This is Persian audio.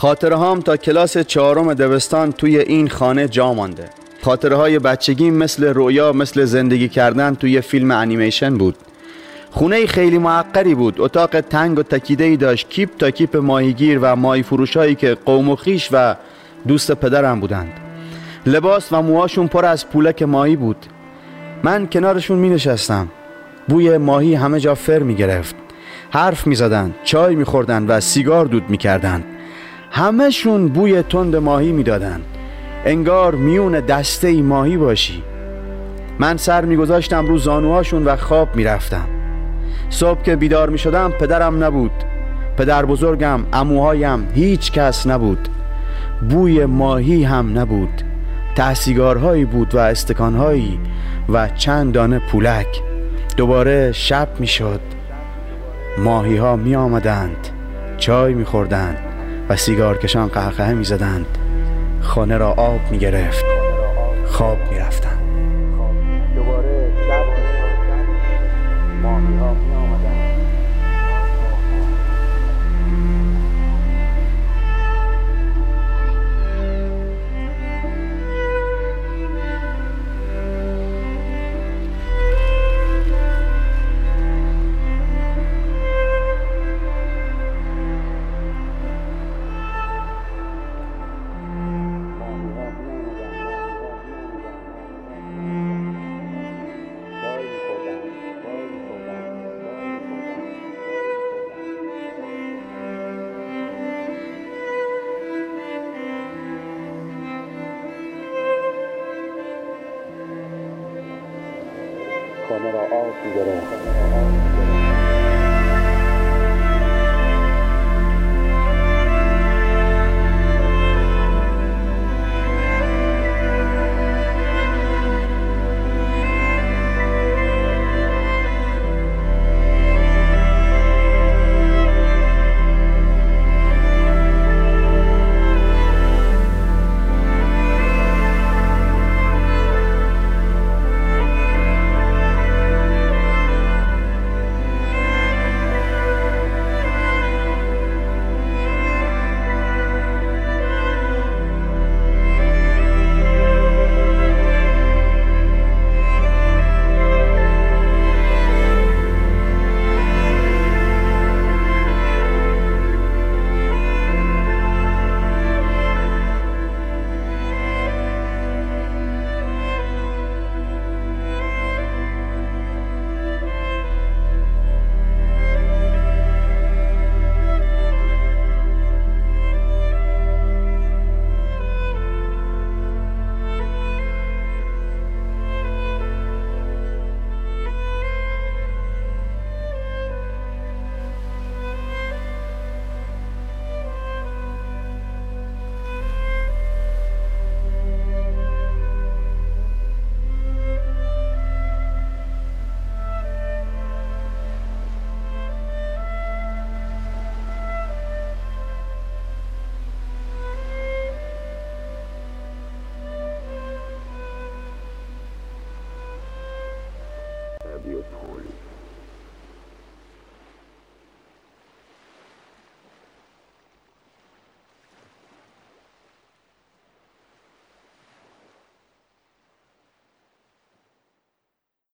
خاطره هام تا کلاس چهارم دبستان توی این خانه جا مانده. خاطره های بچگی مثل رویا مثل زندگی کردن توی فیلم انیمیشن بود. خونه خیلی معقری بود. اتاق تنگ و تکیده داشت. کیپ تا کیپ ماهیگیر و ماهی فروش هایی که قوم و خیش و دوست پدرم بودند. لباس و موهاشون پر از پولک ماهی بود. من کنارشون می نشستم بوی ماهی همه جا فر می گرفت حرف می زدن، چای می خوردن و سیگار دود می کردن. همهشون بوی تند ماهی می دادن. انگار میون دسته ای ماهی باشی. من سر می گذاشتم رو زانوهاشون و خواب می رفتم صبح که بیدار می شدم پدرم نبود. پدر بزرگم اموهایم هیچ کس نبود. بوی ماهی هم نبود. تحسیگارهایی بود و استکانهایی و چند دانه پولک. دوباره شب می شد ماهی ها می آمدند چای می خوردند و سیگار کشان قهقه می زدند خانه را آب می گرفت خواب می رفتند خانه را آب Leopoldo.